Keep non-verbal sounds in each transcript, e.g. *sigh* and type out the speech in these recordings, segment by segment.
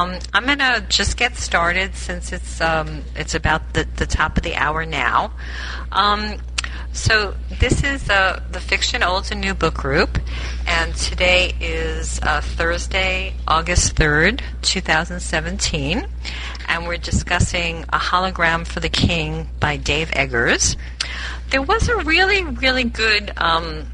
Um, I'm going to just get started since it's um, it's about the, the top of the hour now. Um, so this is uh, the Fiction Old and New Book Group, and today is uh, Thursday, August 3rd, 2017, and we're discussing A Hologram for the King by Dave Eggers. There was a really, really good um,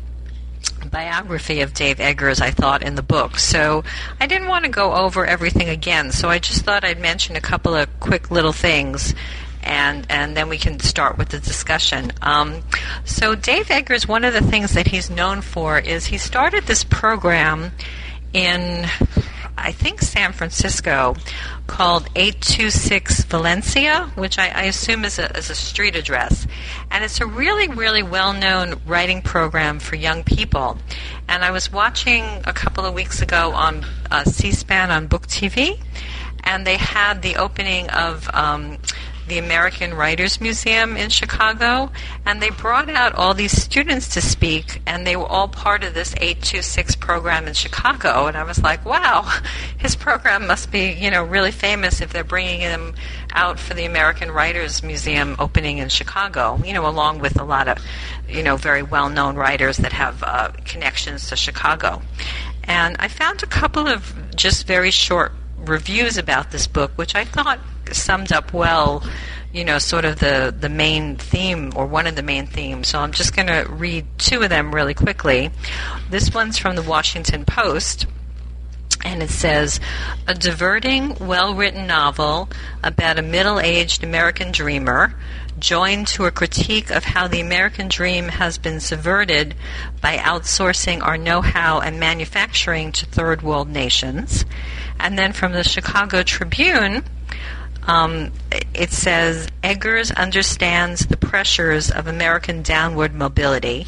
biography of Dave Eggers, I thought, in the book. So I didn't want to go over everything again, so I just thought I'd mention a couple of quick little things and and then we can start with the discussion. Um, so Dave Eggers, one of the things that he's known for is he started this program in I think San Francisco called 826 Valencia, which I, I assume is a, is a street address. And it's a really, really well known writing program for young people. And I was watching a couple of weeks ago on uh, C SPAN on Book TV, and they had the opening of um, the American Writers Museum in Chicago, and they brought out all these students to speak, and they were all part of this 826 program in Chicago. And I was like, wow, *laughs* his program must be, you know, really famous if they're bringing him out for the American Writers Museum opening in Chicago, you know, along with a lot of, you know, very well known writers that have uh, connections to Chicago. And I found a couple of just very short reviews about this book, which I thought summed up well, you know, sort of the, the main theme or one of the main themes. So I'm just going to read two of them really quickly. This one's from the Washington Post. And it says, a diverting, well written novel about a middle aged American dreamer, joined to a critique of how the American dream has been subverted by outsourcing our know how and manufacturing to third world nations. And then from the Chicago Tribune, um, it says Eggers understands the pressures of American downward mobility,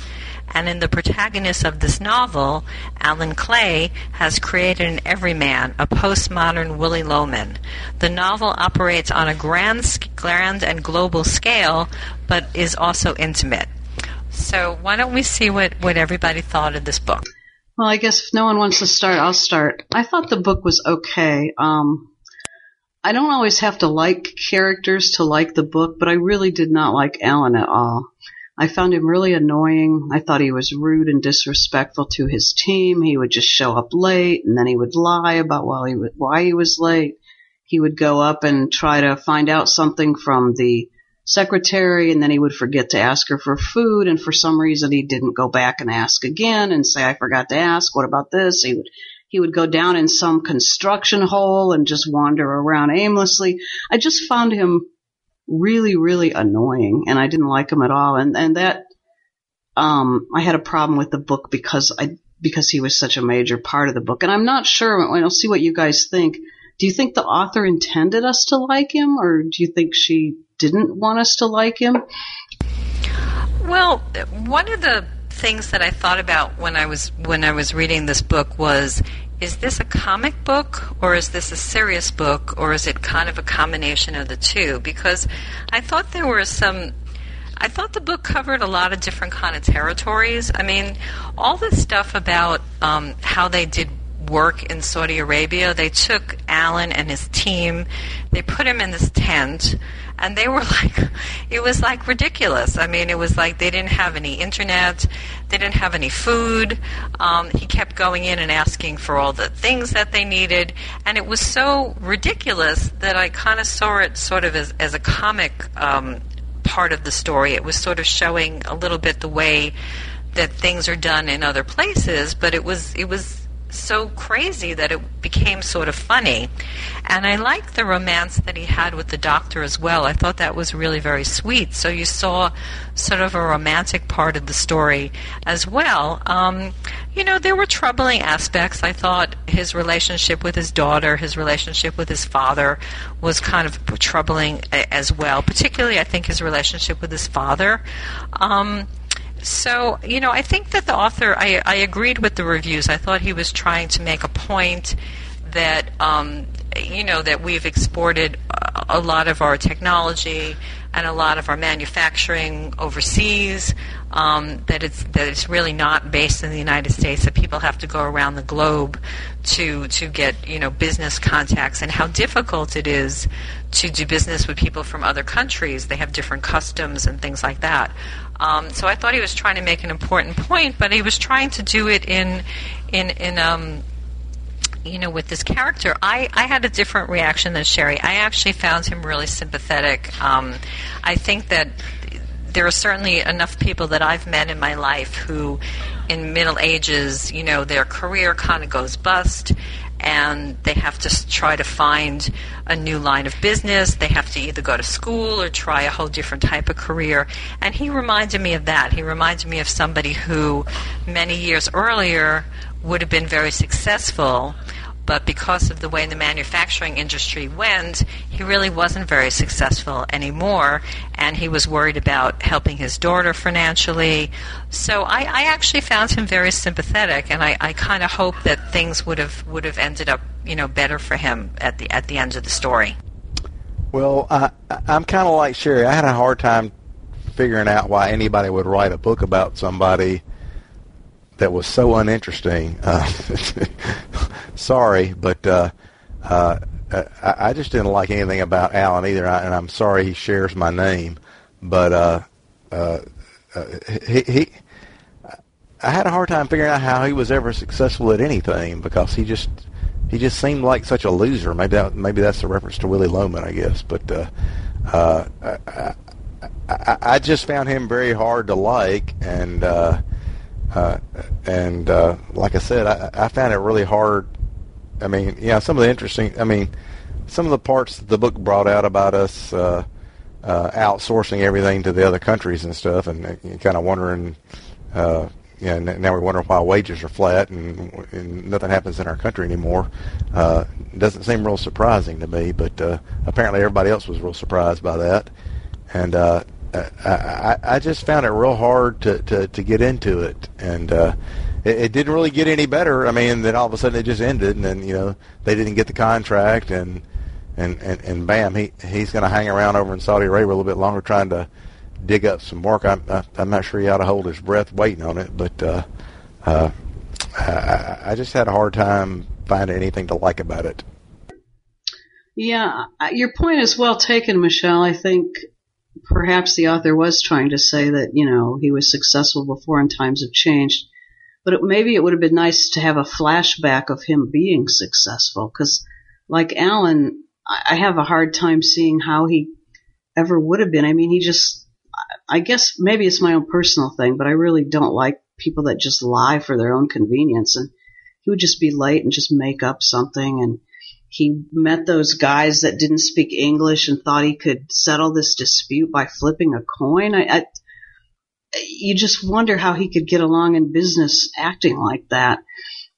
and in the protagonist of this novel, Alan Clay has created an everyman, a postmodern Willy Loman. The novel operates on a grand, grand and global scale, but is also intimate. So why don't we see what, what everybody thought of this book? Well, I guess if no one wants to start, I'll start. I thought the book was okay. Um, I don't always have to like characters to like the book, but I really did not like Alan at all. I found him really annoying. I thought he was rude and disrespectful to his team. He would just show up late and then he would lie about why he, why he was late. He would go up and try to find out something from the secretary and then he would forget to ask her for food and for some reason he didn't go back and ask again and say I forgot to ask what about this he would he would go down in some construction hole and just wander around aimlessly. I just found him really, really annoying and I didn't like him at all. And, and that, um, I had a problem with the book because I, because he was such a major part of the book. And I'm not sure, I'll see what you guys think. Do you think the author intended us to like him or do you think she didn't want us to like him? Well, one of the things that I thought about when I was when I was reading this book was is this a comic book or is this a serious book or is it kind of a combination of the two because I thought there were some I thought the book covered a lot of different kind of territories. I mean, all the stuff about um, how they did work in Saudi Arabia, they took Allen and his team, they put him in this tent, and they were *laughs* like it was like ridiculous. I mean it was like they didn't have any internet. They didn't have any food. Um, he kept going in and asking for all the things that they needed. And it was so ridiculous that i kind of saw it sort of as, as a comic um, part of the story. It was sort of showing a little bit the way that things are done in other places but it was it was so crazy that it became sort of funny. And I liked the romance that he had with the doctor as well. I thought that was really very sweet. So you saw sort of a romantic part of the story as well. Um, you know, there were troubling aspects. I thought his relationship with his daughter, his relationship with his father was kind of troubling as well. Particularly, I think his relationship with his father. Um, so, you know, I think that the author, I, I agreed with the reviews. I thought he was trying to make a point that, um, you know, that we've exported a lot of our technology and a lot of our manufacturing overseas. Um, that it's that it's really not based in the United States. That people have to go around the globe to to get you know business contacts, and how difficult it is to do business with people from other countries. They have different customs and things like that. Um, so I thought he was trying to make an important point, but he was trying to do it in in in um, you know, with this character, I, I had a different reaction than Sherry. I actually found him really sympathetic. Um, I think that there are certainly enough people that I've met in my life who, in middle ages, you know, their career kind of goes bust and they have to try to find a new line of business. They have to either go to school or try a whole different type of career. And he reminded me of that. He reminded me of somebody who, many years earlier, would have been very successful, but because of the way the manufacturing industry went, he really wasn't very successful anymore, and he was worried about helping his daughter financially. So I, I actually found him very sympathetic, and I, I kind of hope that things would have would have ended up, you know, better for him at the at the end of the story. Well, I, I'm kind of like Sherry. I had a hard time figuring out why anybody would write a book about somebody that was so uninteresting. Uh, *laughs* sorry, but uh, uh, I, I just didn't like anything about Alan either, and I'm sorry he shares my name, but uh, uh, uh, he, he I had a hard time figuring out how he was ever successful at anything because he just he just seemed like such a loser. Maybe that, maybe that's a reference to Willy Loman, I guess. But uh, uh, I, I, I just found him very hard to like, and uh, and uh, like I said, I, I found it really hard. I mean, yeah, some of the interesting. I mean, some of the parts the book brought out about us uh, uh, outsourcing everything to the other countries and stuff, and uh, kind of wondering. Uh, yeah, now we wonder why wages are flat and, and nothing happens in our country anymore. Uh, doesn't seem real surprising to me, but uh, apparently everybody else was real surprised by that. And uh, I, I just found it real hard to, to, to get into it, and uh, it, it didn't really get any better. I mean, then all of a sudden it just ended, and then you know they didn't get the contract, and and and, and bam, he he's going to hang around over in Saudi Arabia a little bit longer trying to dig up some work. I'm I, I'm not sure he ought to hold his breath waiting on it, but uh, uh, I, I just had a hard time finding anything to like about it. Yeah, your point is well taken, Michelle. I think perhaps the author was trying to say that, you know, he was successful before and times have changed. But it, maybe it would have been nice to have a flashback of him being successful because, like Alan, I have a hard time seeing how he ever would have been. I mean, he just, I guess maybe it's my own personal thing, but I really don't like people that just lie for their own convenience. And he would just be late and just make up something and he met those guys that didn't speak English and thought he could settle this dispute by flipping a coin. I, I, you just wonder how he could get along in business acting like that.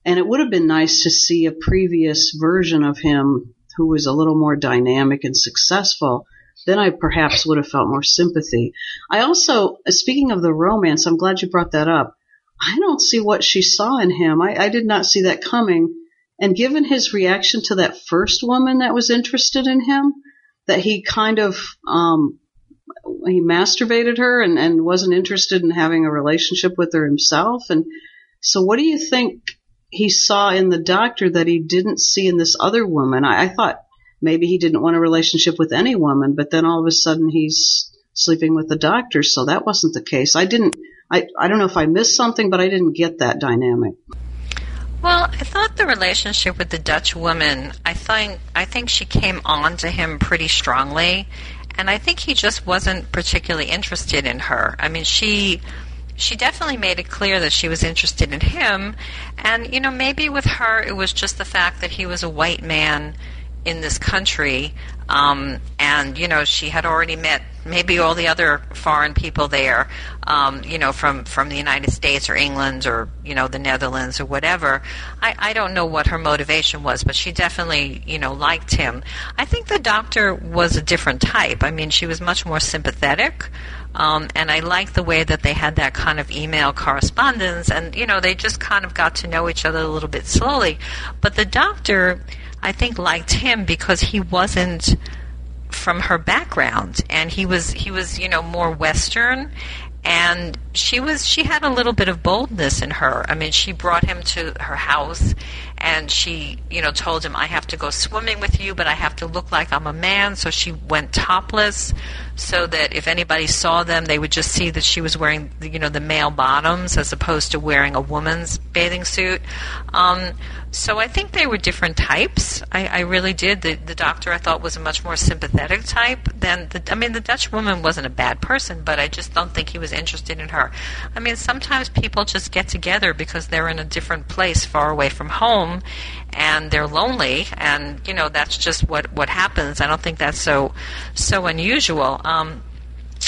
And it would have been nice to see a previous version of him who was a little more dynamic and successful. Then I perhaps would have felt more sympathy. I also, speaking of the romance, I'm glad you brought that up. I don't see what she saw in him. I, I did not see that coming and given his reaction to that first woman that was interested in him, that he kind of um, he masturbated her and, and wasn't interested in having a relationship with her himself. And so, what do you think he saw in the doctor that he didn't see in this other woman? I, I thought maybe he didn't want a relationship with any woman, but then all of a sudden he's sleeping with the doctor. So that wasn't the case. I didn't. I I don't know if I missed something, but I didn't get that dynamic. Well, I thought the relationship with the Dutch woman, I think I think she came on to him pretty strongly, and I think he just wasn't particularly interested in her. I mean, she she definitely made it clear that she was interested in him, and you know, maybe with her it was just the fact that he was a white man in this country, um, and you know, she had already met maybe all the other foreign people there, um, you know, from from the United States or England or you know the Netherlands or whatever. I, I don't know what her motivation was, but she definitely you know liked him. I think the doctor was a different type. I mean, she was much more sympathetic. Um, and I liked the way that they had that kind of email correspondence, and you know they just kind of got to know each other a little bit slowly. But the doctor, I think, liked him because he wasn't from her background, and he was he was you know more Western, and she was she had a little bit of boldness in her. I mean, she brought him to her house and she, you know, told him I have to go swimming with you, but I have to look like I'm a man, so she went topless so that if anybody saw them, they would just see that she was wearing, you know, the male bottoms as opposed to wearing a woman's bathing suit. Um, so I think they were different types. I, I really did. The, the doctor I thought was a much more sympathetic type than the. I mean, the Dutch woman wasn't a bad person, but I just don't think he was interested in her. I mean, sometimes people just get together because they're in a different place, far away from home, and they're lonely, and you know that's just what what happens. I don't think that's so so unusual. Um,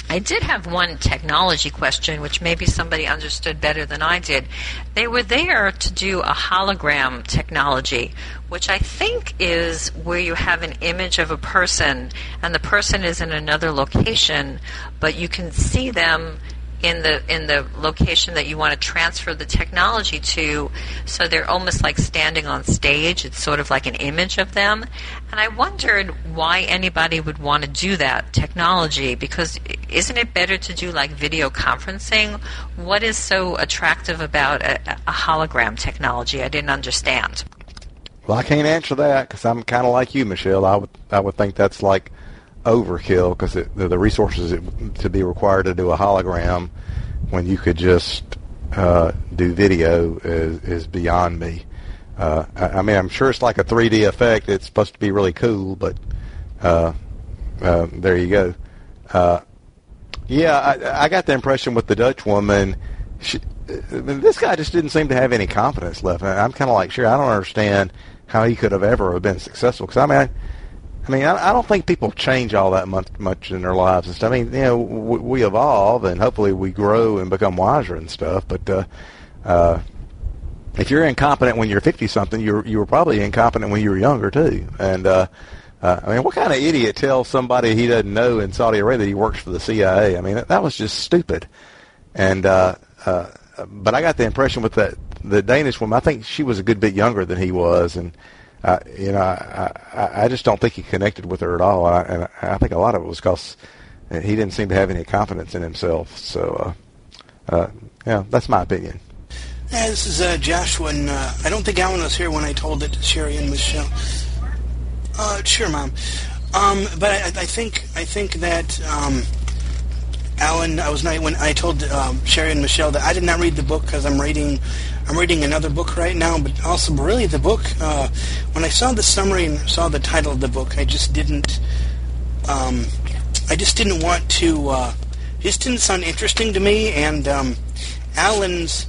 I did have one technology question, which maybe somebody understood better than I did. They were there to do a hologram technology, which I think is where you have an image of a person and the person is in another location, but you can see them in the in the location that you want to transfer the technology to. So they're almost like standing on stage. It's sort of like an image of them. And i wondered why anybody would want to do that technology because isn't it better to do like video conferencing? What is so attractive about a, a hologram technology? I didn't understand. Well i can't answer that because i'm kind of like you michelle. I would i would think that's like overkill because the, the resources to be required to do a hologram when you could just uh, do video is, is beyond me. Uh, I, I, mean, I'm sure it's like a 3D effect. It's supposed to be really cool, but uh, uh there you go. Uh, yeah, I, I, got the impression with the Dutch woman, she, this guy just didn't seem to have any confidence left. I'm kind of like, sure, I don't understand how he could have ever been successful. Because I mean, I, I mean, I, I don't think people change all that much, much in their lives and stuff. I mean, you know, we, we evolve and hopefully we grow and become wiser and stuff. But uh, uh, if you're incompetent when you're 50 something, you you were probably incompetent when you were younger too. And uh, uh, I mean, what kind of idiot tells somebody he doesn't know in Saudi Arabia that he works for the CIA? I mean, that, that was just stupid. And uh, uh, but I got the impression with that the Danish woman, I think she was a good bit younger than he was, and you know, I, I, I just don't think he connected with her at all, and I, and I think a lot of it was because he didn't seem to have any confidence in himself. So, uh, uh, yeah, that's my opinion. Yeah, this is uh, Joshua, and uh, I don't think Alan was here when I told it to Sherry and Michelle. Uh, sure, Mom. Um, but I, I think I think that um, Alan, I was when I told um, Sherry and Michelle that I did not read the book because I'm reading I'm reading another book right now, but also really the book. Uh, when I saw the summary and saw the title of the book, I just didn't. Um, I just didn't want to. Uh, just didn't sound interesting to me. And um, Alan's,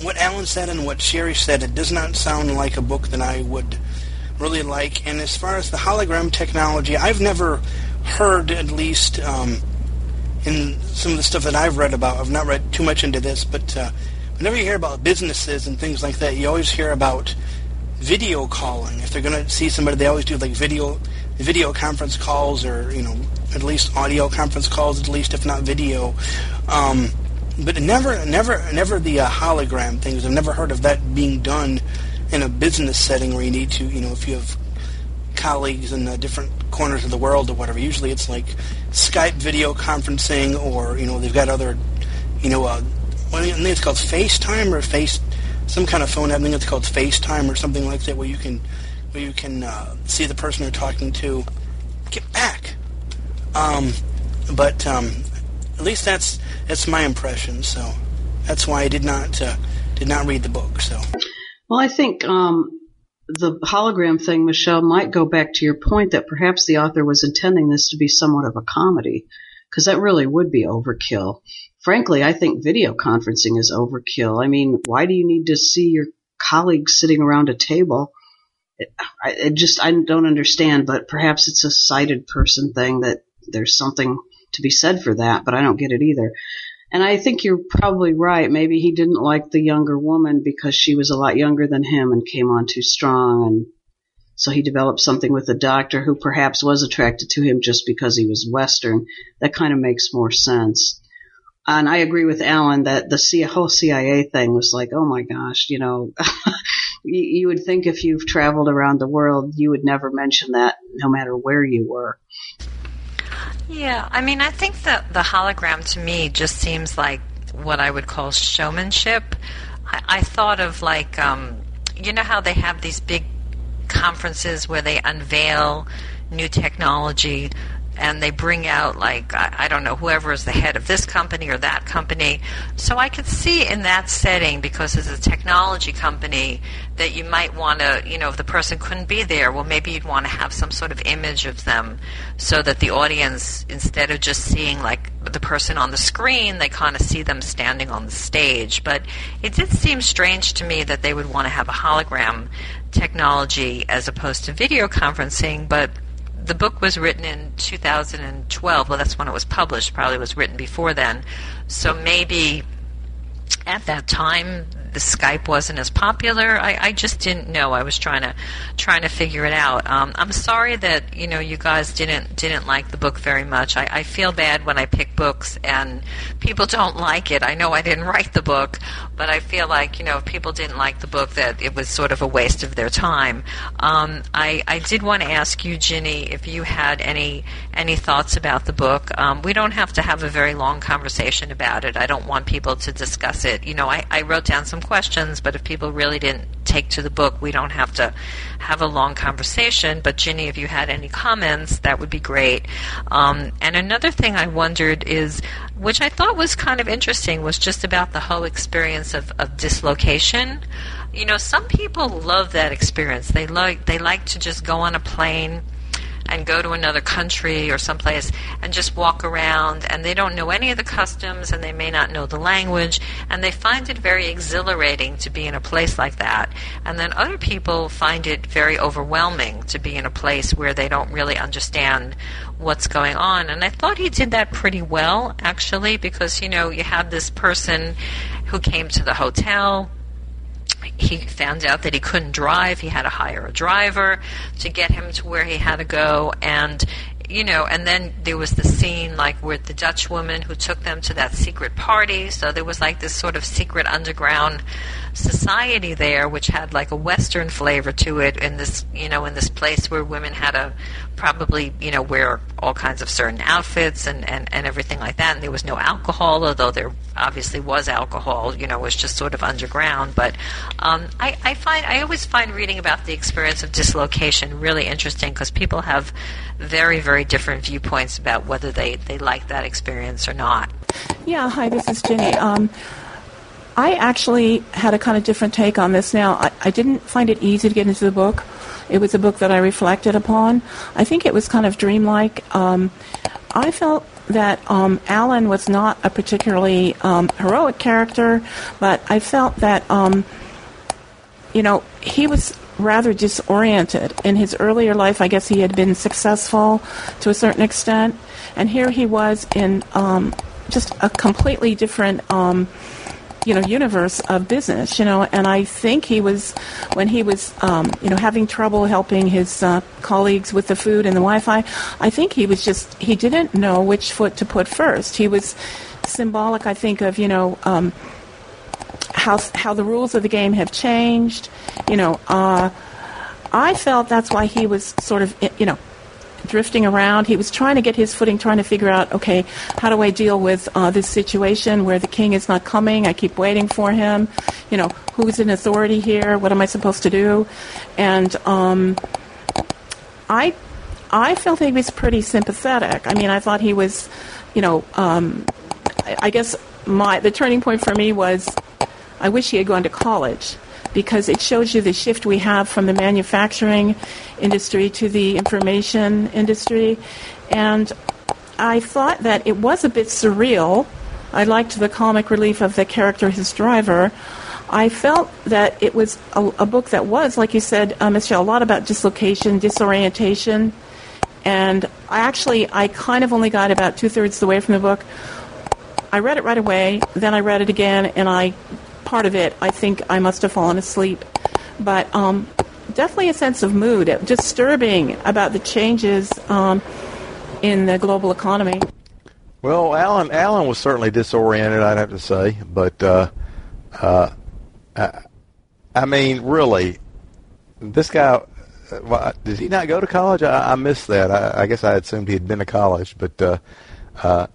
what Alan said and what Sherry said, it does not sound like a book that I would really like. And as far as the hologram technology, I've never heard, at least um, in some of the stuff that I've read about. I've not read too much into this, but. Uh, whenever you hear about businesses and things like that, you always hear about video calling. If they're going to see somebody, they always do like video video conference calls or you know at least audio conference calls, at least if not video. Um, but never, never, never the uh, hologram things. I've never heard of that being done in a business setting where you need to, you know, if you have colleagues in uh, different corners of the world or whatever. Usually it's like Skype video conferencing, or you know, they've got other, you know, uh, I think it's called FaceTime or Face, some kind of phone app. I think it's called FaceTime or something like that, where you can, where you can uh, see the person you're talking to. Get back. Um, but um, at least that's that's my impression. So that's why I did not uh, did not read the book. So. Well, I think um, the hologram thing, Michelle, might go back to your point that perhaps the author was intending this to be somewhat of a comedy, because that really would be overkill frankly, I think video conferencing is overkill. I mean, why do you need to see your colleagues sitting around a table? It, I just I don't understand, but perhaps it's a sighted person thing that there's something to be said for that, but I don't get it either. And I think you're probably right. Maybe he didn't like the younger woman because she was a lot younger than him and came on too strong and so he developed something with the doctor who perhaps was attracted to him just because he was Western. That kind of makes more sense. And I agree with Alan that the whole CIA thing was like, oh my gosh, you know, *laughs* you, you would think if you've traveled around the world, you would never mention that, no matter where you were. Yeah, I mean, I think that the hologram to me just seems like what I would call showmanship. I, I thought of like, um, you know how they have these big conferences where they unveil new technology and they bring out like I, I don't know whoever is the head of this company or that company. So I could see in that setting because it's a technology company that you might want to you know if the person couldn't be there, well maybe you'd want to have some sort of image of them so that the audience instead of just seeing like the person on the screen, they kind of see them standing on the stage. But it did seem strange to me that they would want to have a hologram technology as opposed to video conferencing, but the book was written in 2012. Well, that's when it was published. Probably was written before then. So maybe at that time the Skype wasn't as popular. I, I just didn't know. I was trying to trying to figure it out. Um, I'm sorry that you know you guys didn't didn't like the book very much. I, I feel bad when I pick books and people don't like it. I know I didn't write the book, but I feel like you know if people didn't like the book, that it was sort of a waste of their time. Um, I I did want to ask you, Ginny, if you had any any thoughts about the book. Um, we don't have to have a very long conversation about it. I don't want people to discuss it. You know, I, I wrote down some questions, but if people really didn't take to the book, we don't have to have a long conversation. But Ginny, if you had any comments, that would be great. Um, and another thing I wondered is, which I thought was kind of interesting, was just about the whole experience of, of dislocation. You know, some people love that experience. They like they like to just go on a plane and go to another country or someplace and just walk around and they don't know any of the customs and they may not know the language and they find it very exhilarating to be in a place like that. And then other people find it very overwhelming to be in a place where they don't really understand what's going on. And I thought he did that pretty well actually because you know, you have this person who came to the hotel he found out that he couldn't drive. He had to hire a driver to get him to where he had to go. And, you know, and then there was the scene like with the Dutch woman who took them to that secret party. So there was like this sort of secret underground society there, which had like a Western flavor to it in this, you know, in this place where women had to probably, you know, wear all kinds of certain outfits and, and, and everything like that. And there was no alcohol, although there obviously was alcohol, you know, it was just sort of underground. But um, I, I find, I always find reading about the experience of dislocation really interesting because people have very, very different viewpoints about whether they, they like that experience or not. Yeah, hi, this is Ginny. Um, I actually had a kind of different take on this now. I, I didn't find it easy to get into the book. It was a book that I reflected upon. I think it was kind of dreamlike. Um, I felt that um, Alan was not a particularly um, heroic character, but I felt that, um, you know, he was rather disoriented. In his earlier life, I guess he had been successful to a certain extent, and here he was in um, just a completely different um, you know universe of business you know and i think he was when he was um, you know having trouble helping his uh, colleagues with the food and the wi-fi i think he was just he didn't know which foot to put first. He was symbolic i think of you know um, how how the rules of the game have changed you know uh, i felt that's why he was sort of you know drifting around. He was trying to get his footing, trying to figure out, okay, how do I deal with uh, this situation where the king is not coming? I keep waiting for him. You know, who's in authority here? What am I supposed to do? And um, I, I felt he was pretty sympathetic. I mean, I thought he was, you know, um, I, I guess my the turning point for me was, I wish he had gone to college because it shows you the shift we have from the manufacturing industry to the information industry. And I thought that it was a bit surreal. I liked the comic relief of the character, his driver. I felt that it was a, a book that was, like you said, uh, Michelle, a lot about dislocation, disorientation. And I actually, I kind of only got about two thirds the way from the book. I read it right away, then I read it again, and I part of it, I think I must have fallen asleep. But um, definitely a sense of mood, disturbing about the changes um, in the global economy. Well, Alan, Alan was certainly disoriented, I'd have to say, but uh, uh, I mean, really, this guy. Well, did he not go to college? I, I missed that. I, I guess I assumed he had been to college, but uh, uh,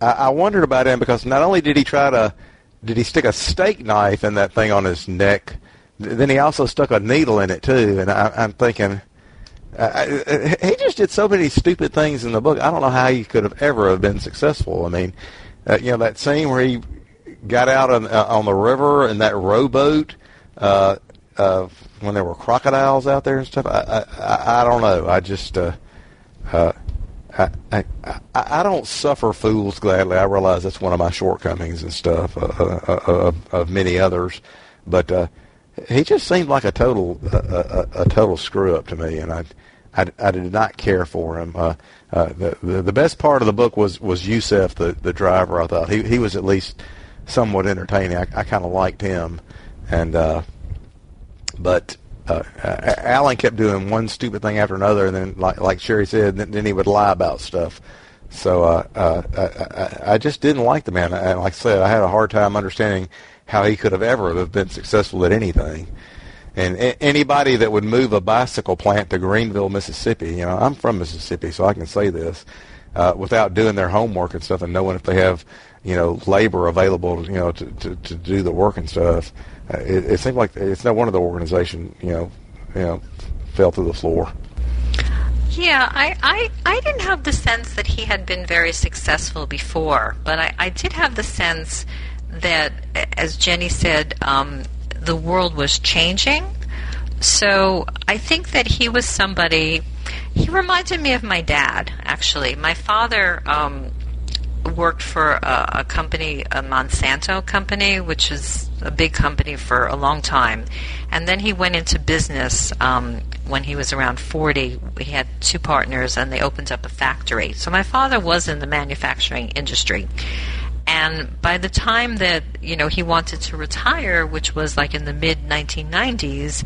I, I wondered about him because not only did he try to, did he stick a steak knife in that thing on his neck, then he also stuck a needle in it too. And I, I'm thinking, uh, he just did so many stupid things in the book. I don't know how he could have ever have been successful. I mean, uh, you know that scene where he got out on, uh, on the river in that rowboat uh, uh, when there were crocodiles out there and stuff. I I, I don't know. I just uh, uh, I, I I don't suffer fools gladly. I realize that's one of my shortcomings and stuff uh, uh, uh, of, of many others, but uh, he just seemed like a total uh, a, a total screw up to me, and I. I, I did not care for him. Uh, uh, the, the the best part of the book was was Yousef, the the driver. I thought he he was at least somewhat entertaining. I, I kind of liked him, and uh, but uh, Alan kept doing one stupid thing after another, and then like like Sherry said, then, then he would lie about stuff. So uh, uh, I, I, I just didn't like the man. And like I said, I had a hard time understanding how he could have ever have been successful at anything. And a- anybody that would move a bicycle plant to Greenville, Mississippi, you know, I'm from Mississippi, so I can say this, uh, without doing their homework and stuff and knowing if they have you know, labor available, you know, to, to, to do the work and stuff. Uh, it, it seemed like it's not one of the organization, you know, you know, fell through the floor. Yeah, I, I, I didn't have the sense that he had been very successful before, but I, I did have the sense that, as Ginny said, um, the world was changing. So I think that he was somebody. He reminded me of my dad, actually. My father um, worked for a, a company, a Monsanto company, which is a big company for a long time. And then he went into business um, when he was around 40. He had two partners and they opened up a factory. So my father was in the manufacturing industry. And by the time that, you know, he wanted to retire, which was like in the mid 1990s,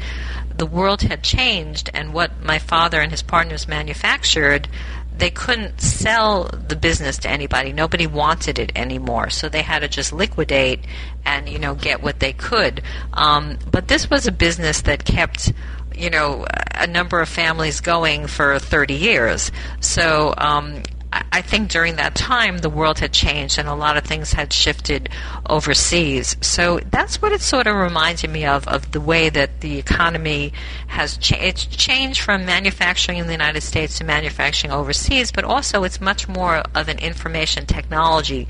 the world had changed and what my father and his partners manufactured they couldn't sell the business to anybody. Nobody wanted it anymore, so they had to just liquidate and you know get what they could. Um, but this was a business that kept you know a number of families going for 30 years. So um, I think during that time the world had changed and a lot of things had shifted overseas. So that's what it sort of reminded me of of the way that the economy has changed. It's changed from manufacturing in the United States to manufacturing overseas, but also it's much more of an information technology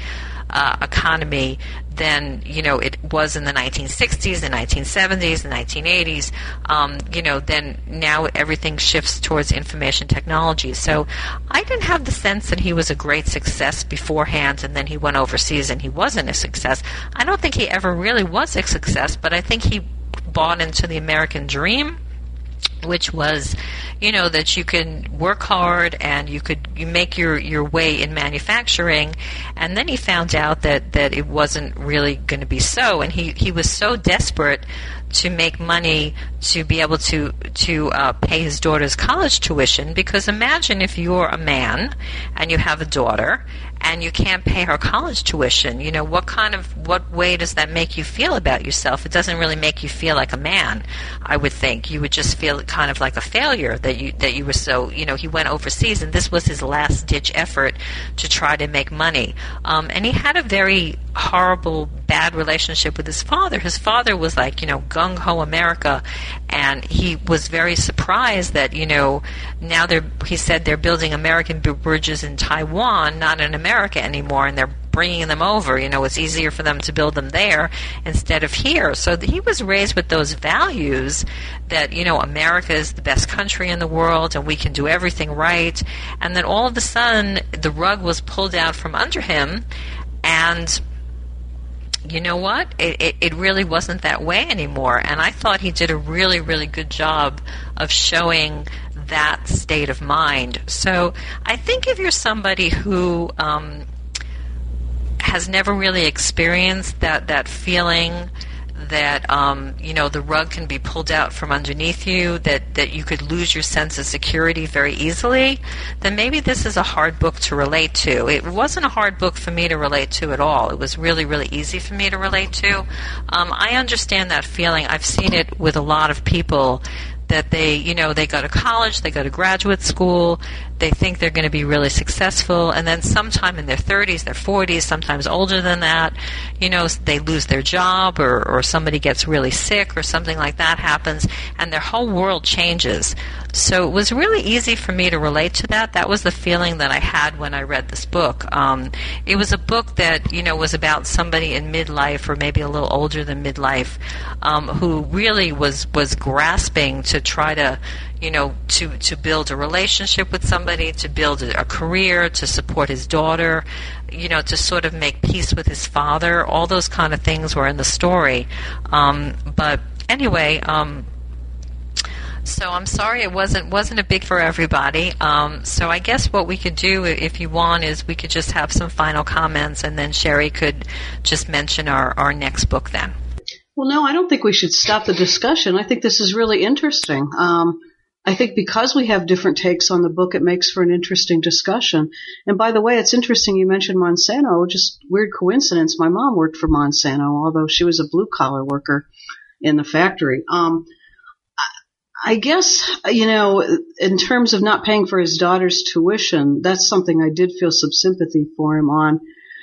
uh, economy than you know it was in the 1960s, the 1970s, the 1980s. Um, you know, then now everything shifts towards information technology. So I didn't have the sense that he was a great success beforehand, and then he went overseas and he wasn't a success. I don't think he ever really was a success, but I think he bought into the American dream which was, you know, that you can work hard and you could you make your, your way in manufacturing. And then he found out that, that it wasn't really going to be so. And he, he was so desperate to make money to be able to to uh, pay his daughter's college tuition. Because imagine if you're a man and you have a daughter and you can't pay her college tuition. You know what kind of what way does that make you feel about yourself? It doesn't really make you feel like a man. I would think you would just feel kind of like a failure that you that you were so you know he went overseas and this was his last ditch effort to try to make money. Um, and he had a very horrible bad relationship with his father. His father was like, you know, gung ho America, and he was very surprised that, you know, now they're, he said they're building American bridges in Taiwan, not in America anymore, and they're bringing them over. You know, it's easier for them to build them there instead of here. So he was raised with those values that, you know, America is the best country in the world and we can do everything right. And then all of a sudden, the rug was pulled out from under him and you know what? It, it, it, really wasn't that way anymore. And I thought he did a really, really good job of showing that state of mind. So I think if you're somebody who um, has never really experienced that, that feeling that um, you know the rug can be pulled out from underneath you, that that you could lose your sense of security very easily, then maybe this is a hard book to relate to. It wasn't a hard book for me to relate to at all. It was really really easy for me to relate to. Um, I understand that feeling. I've seen it with a lot of people that they, you know, they go to college, they go to graduate school, they think they're going to be really successful, and then sometime in their 30s, their 40s, sometimes older than that, you know, they lose their job or, or somebody gets really sick or something like that happens, and their whole world changes. So it was really easy for me to relate to that. That was the feeling that I had when I read this book. Um, it was a book that, you know, was about somebody in midlife or maybe a little older than midlife um, who really was, was grasping to try to, you know, to, to build a relationship with somebody, to build a, career, to support his daughter, you know, to sort of make peace with his father. All those kind of things were in the story. Um, but anyway, um, so I'm sorry it wasn't wasn't a big for everybody. Um, so I guess what we could do, if you want, is we could just have some final comments, and then Sherry could just mention our, our next book then. Well, no, I don't think we should stop the discussion. I think this is really interesting. Um, I think because we have different takes on the book, it makes for an interesting discussion. And by the way, it's interesting you mentioned Monsanto. Just weird coincidence. My mom worked for Monsanto, although she was a blue collar worker in the factory. Um, I guess, you know, in terms of not paying for his daughter's tuition, that's something I did feel some sympathy for him on.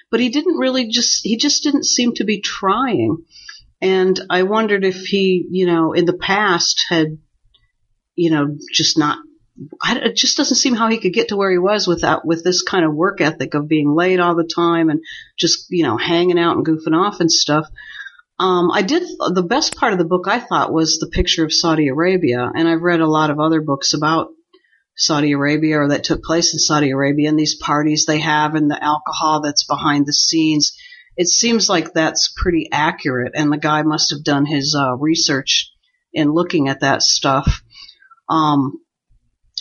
But he didn't really just, he just didn't seem to be trying. And I wondered if he, you know, in the past had you know, just not. It just doesn't seem how he could get to where he was without with this kind of work ethic of being late all the time and just you know hanging out and goofing off and stuff. Um, I did the best part of the book I thought was the picture of Saudi Arabia, and I've read a lot of other books about Saudi Arabia or that took place in Saudi Arabia and these parties they have and the alcohol that's behind the scenes. It seems like that's pretty accurate, and the guy must have done his uh, research in looking at that stuff. Um,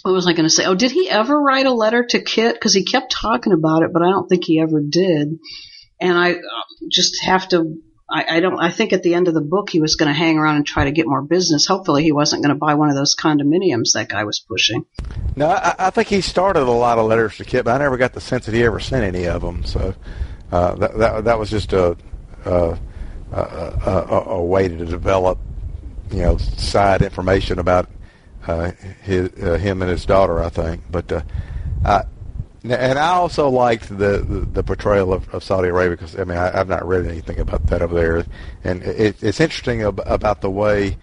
what was I going to say? Oh, did he ever write a letter to Kit? Because he kept talking about it, but I don't think he ever did. And I uh, just have to. I, I don't. I think at the end of the book, he was going to hang around and try to get more business. Hopefully, he wasn't going to buy one of those condominiums that guy was pushing. No, I, I think he started a lot of letters to Kit, but I never got the sense that he ever sent any of them. So uh, that, that that was just a a, a, a, a way to develop, you know, side information about uh, his, uh, him and his daughter, I think. But uh, I, and I also liked the, the, the portrayal of, of Saudi Arabia because I mean I, I've not read anything about that over there, and it, it's interesting ab- about the way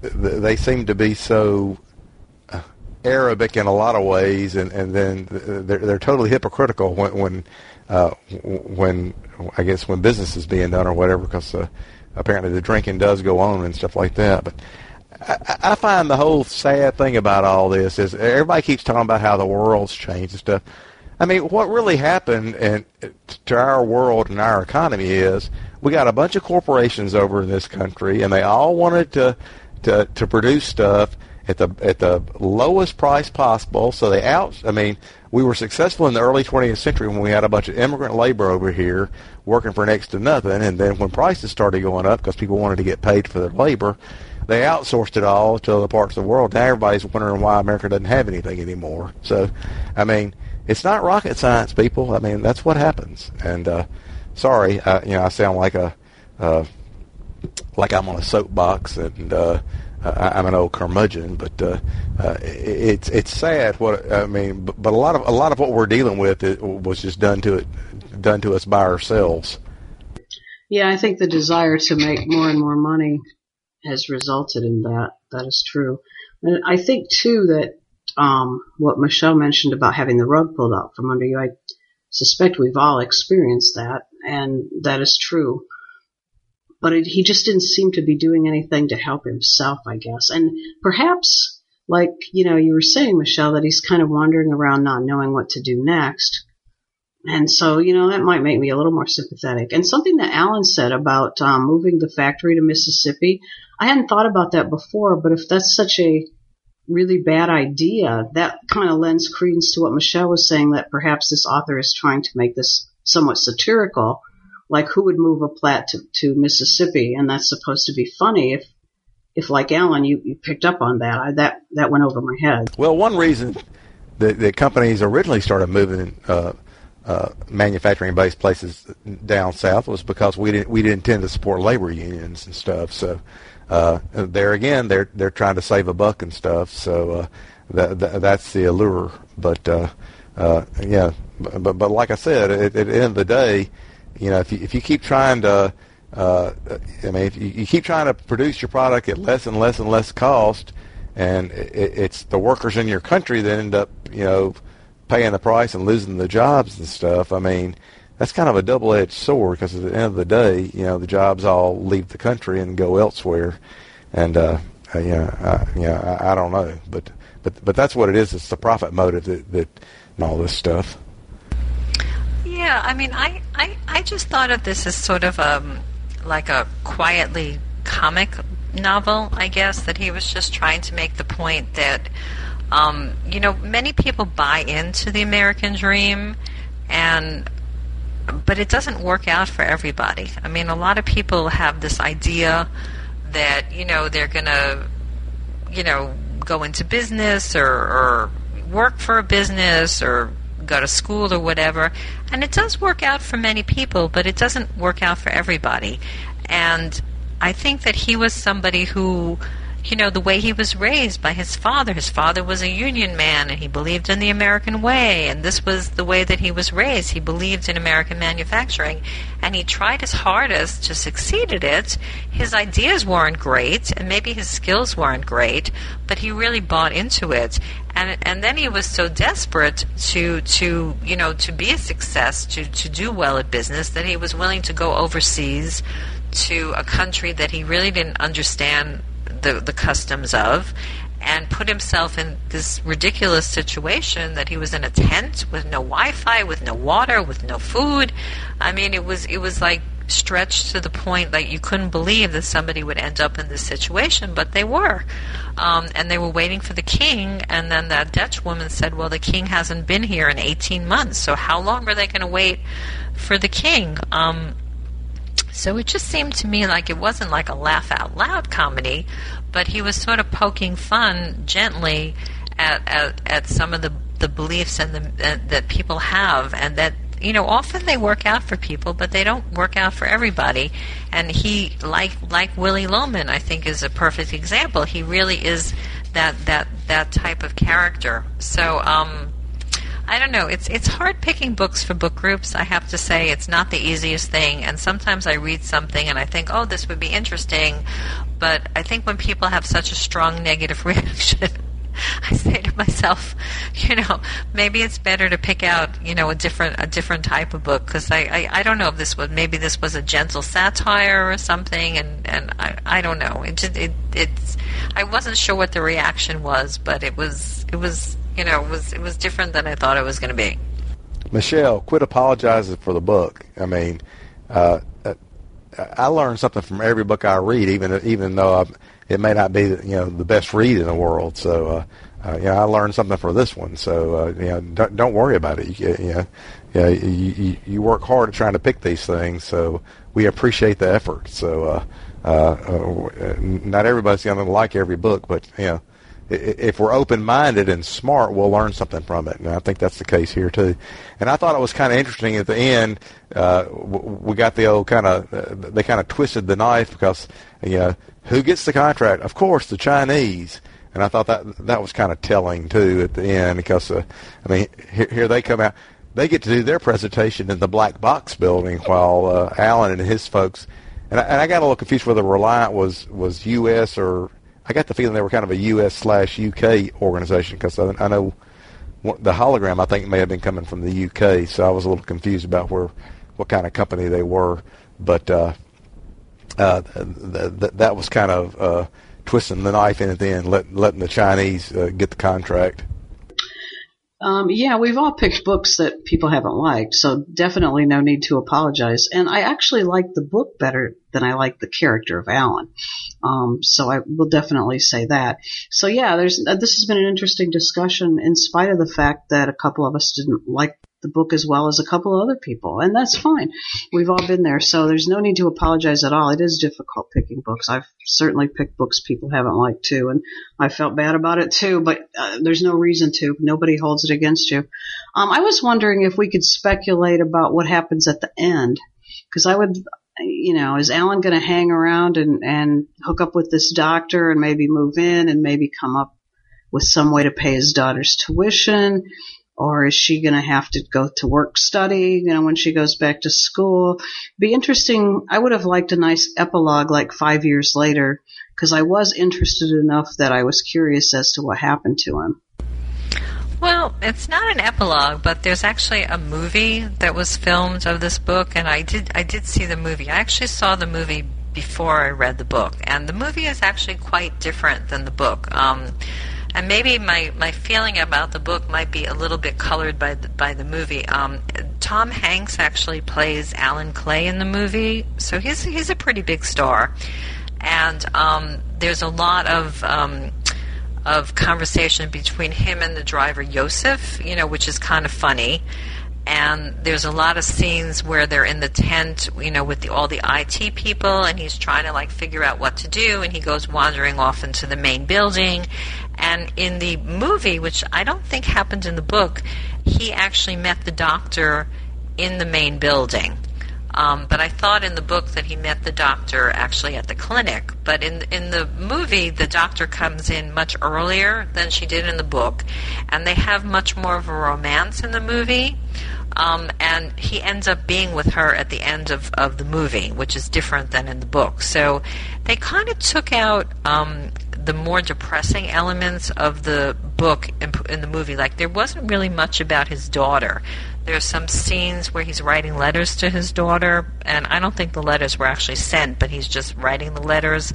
th- they seem to be so uh, Arabic in a lot of ways, and and then they're they're totally hypocritical when when uh, when I guess when business is being done or whatever because uh, apparently the drinking does go on and stuff like that, but. I, I find the whole sad thing about all this is everybody keeps talking about how the world's changed and stuff. I mean, what really happened and to our world and our economy is we got a bunch of corporations over in this country, and they all wanted to to to produce stuff at the at the lowest price possible. So they out. I mean, we were successful in the early 20th century when we had a bunch of immigrant labor over here working for next to nothing, and then when prices started going up because people wanted to get paid for their labor, they outsourced it all to other parts of the world. Now everybody's wondering why America doesn't have anything anymore. So, I mean, it's not rocket science, people. I mean, that's what happens. And uh, sorry, uh, you know, I sound like a uh, like I'm on a soapbox and uh, I'm an old curmudgeon, but uh, uh, it's it's sad. What I mean, but, but a lot of a lot of what we're dealing with it was just done to it done to us by ourselves. Yeah, I think the desire to make more and more money has resulted in that. That is true. And I think too that um, what Michelle mentioned about having the rug pulled out from under you, I suspect we've all experienced that, and that is true. But it, he just didn't seem to be doing anything to help himself, I guess. And perhaps, like, you know, you were saying, Michelle, that he's kind of wandering around not knowing what to do next. And so, you know, that might make me a little more sympathetic. And something that Alan said about um, moving the factory to Mississippi, I hadn't thought about that before, but if that's such a really bad idea, that kind of lends credence to what Michelle was saying that perhaps this author is trying to make this somewhat satirical like who would move a Platte to, to Mississippi, and that's supposed to be funny if if like Alan, you, you picked up on that. I, that that went over my head. Well, one reason that, that companies originally started moving uh, uh, manufacturing-based places down south was because we didn't we didn't tend to support labor unions and stuff. So uh, there again, they're they're trying to save a buck and stuff. So uh, that, that that's the allure. But uh, uh, yeah, but but like I said, at, at the end of the day, you know, if you if you keep trying to uh, I mean, if you, you keep trying to produce your product at less and less and less cost, and it, it's the workers in your country that end up, you know, paying the price and losing the jobs and stuff. I mean, that's kind of a double-edged sword because at the end of the day, you know, the jobs all leave the country and go elsewhere, and uh, uh, yeah, uh, yeah, I, I don't know, but but but that's what it is. It's the profit motive that, that and all this stuff. Yeah, I mean, I, I, I just thought of this as sort of um, like a quietly comic novel, I guess, that he was just trying to make the point that, um, you know, many people buy into the American dream, and but it doesn't work out for everybody. I mean, a lot of people have this idea that you know they're gonna, you know, go into business or, or work for a business or go to school or whatever. And it does work out for many people, but it doesn't work out for everybody. And I think that he was somebody who, you know, the way he was raised by his father. His father was a union man and he believed in the American way. And this was the way that he was raised. He believed in American manufacturing. And he tried his hardest to succeed at it. His ideas weren't great and maybe his skills weren't great, but he really bought into it and and then he was so desperate to to you know to be a success to to do well at business that he was willing to go overseas to a country that he really didn't understand the the customs of and put himself in this ridiculous situation that he was in a tent with no Wi-Fi, with no water, with no food. I mean, it was it was like stretched to the point that you couldn't believe that somebody would end up in this situation, but they were. Um, and they were waiting for the king, and then that Dutch woman said, Well, the king hasn't been here in 18 months, so how long are they going to wait for the king? Um, so it just seemed to me like it wasn't like a laugh out loud comedy, but he was sort of poking fun gently at, at, at some of the, the beliefs and the, uh, that people have, and that you know, often they work out for people, but they don't work out for everybody. And he, like like Willy Loman, I think is a perfect example. He really is that that that type of character. So. Um, I don't know. It's it's hard picking books for book groups. I have to say it's not the easiest thing. And sometimes I read something and I think, oh, this would be interesting, but I think when people have such a strong negative *laughs* reaction, I say to myself, you know, maybe it's better to pick out, you know, a different a different type of book because I, I I don't know if this was maybe this was a gentle satire or something, and and I I don't know. It just, it it's I wasn't sure what the reaction was, but it was it was you know it was it was different than I thought it was going to be. Michelle, quit apologizing for the book. I mean, uh, uh I learn something from every book I read, even even though I'm it may not be you know the best read in the world. So uh, uh, you know, I learned something for this one. So uh, you know, don't, don't worry about it. You, you know, you, you, you work hard at trying to pick these things. So we appreciate the effort. So uh, uh, uh, not everybody's going to like every book, but you know. If we're open-minded and smart, we'll learn something from it, and I think that's the case here too. And I thought it was kind of interesting at the end. Uh, we got the old kind of uh, they kind of twisted the knife because you know who gets the contract? Of course, the Chinese. And I thought that that was kind of telling too at the end because uh, I mean here, here they come out. They get to do their presentation in the black box building while uh, Alan and his folks. And I, and I got a little confused whether Reliant was was U.S. or I got the feeling they were kind of a U.S. slash U.K. organization because I, I know the hologram I think may have been coming from the U.K. So I was a little confused about where what kind of company they were. But uh, uh, th- th- that was kind of uh, twisting the knife in at the end, let, letting the Chinese uh, get the contract. Um, yeah, we've all picked books that people haven't liked, so definitely no need to apologize. And I actually like the book better than I like the character of Alan. Um, so I will definitely say that. So yeah, there's uh, this has been an interesting discussion in spite of the fact that a couple of us didn't like the book as well as a couple of other people, and that's fine. We've all been there, so there's no need to apologize at all. It is difficult picking books. I've certainly picked books people haven't liked too, and I felt bad about it too. But uh, there's no reason to. Nobody holds it against you. Um, I was wondering if we could speculate about what happens at the end, because I would. You know, is Alan going to hang around and, and hook up with this doctor and maybe move in and maybe come up with some way to pay his daughter's tuition? Or is she going to have to go to work study, you know, when she goes back to school? Be interesting. I would have liked a nice epilogue like five years later because I was interested enough that I was curious as to what happened to him. Well, it's not an epilogue, but there's actually a movie that was filmed of this book, and I did I did see the movie. I actually saw the movie before I read the book, and the movie is actually quite different than the book. Um, and maybe my, my feeling about the book might be a little bit colored by the, by the movie. Um, Tom Hanks actually plays Alan Clay in the movie, so he's he's a pretty big star, and um, there's a lot of um, of conversation between him and the driver Yousef, you know, which is kind of funny. And there's a lot of scenes where they're in the tent, you know, with the, all the IT people, and he's trying to like figure out what to do, and he goes wandering off into the main building, and in the movie, which I don't think happened in the book, he actually met the doctor in the main building. Um, but I thought in the book that he met the doctor actually at the clinic. But in in the movie, the doctor comes in much earlier than she did in the book, and they have much more of a romance in the movie. Um, and he ends up being with her at the end of, of the movie, which is different than in the book. So they kind of took out um, the more depressing elements of the book in, the movie. Like there wasn't really much about his daughter. There's some scenes where he's writing letters to his daughter, and I don't think the letters were actually sent, but he's just writing the letters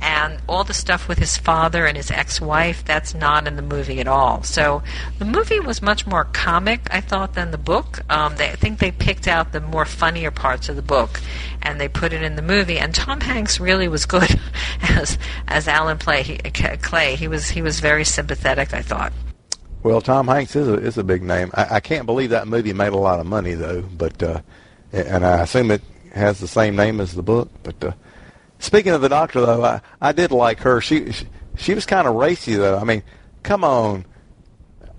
and all the stuff with his father and his ex-wife that's not in the movie at all. So the movie was much more comic i thought than the book. Um, they, i think they picked out the more funnier parts of the book and they put it in the movie and tom hanks really was good *laughs* as as alan play he, clay. He was he was very sympathetic i thought. Well tom hanks is a, is a big name. I, I can't believe that movie made a lot of money though but uh, and i assume it has the same name as the book but uh, Speaking of the doctor, though, I, I did like her. She she, she was kind of racy, though. I mean, come on.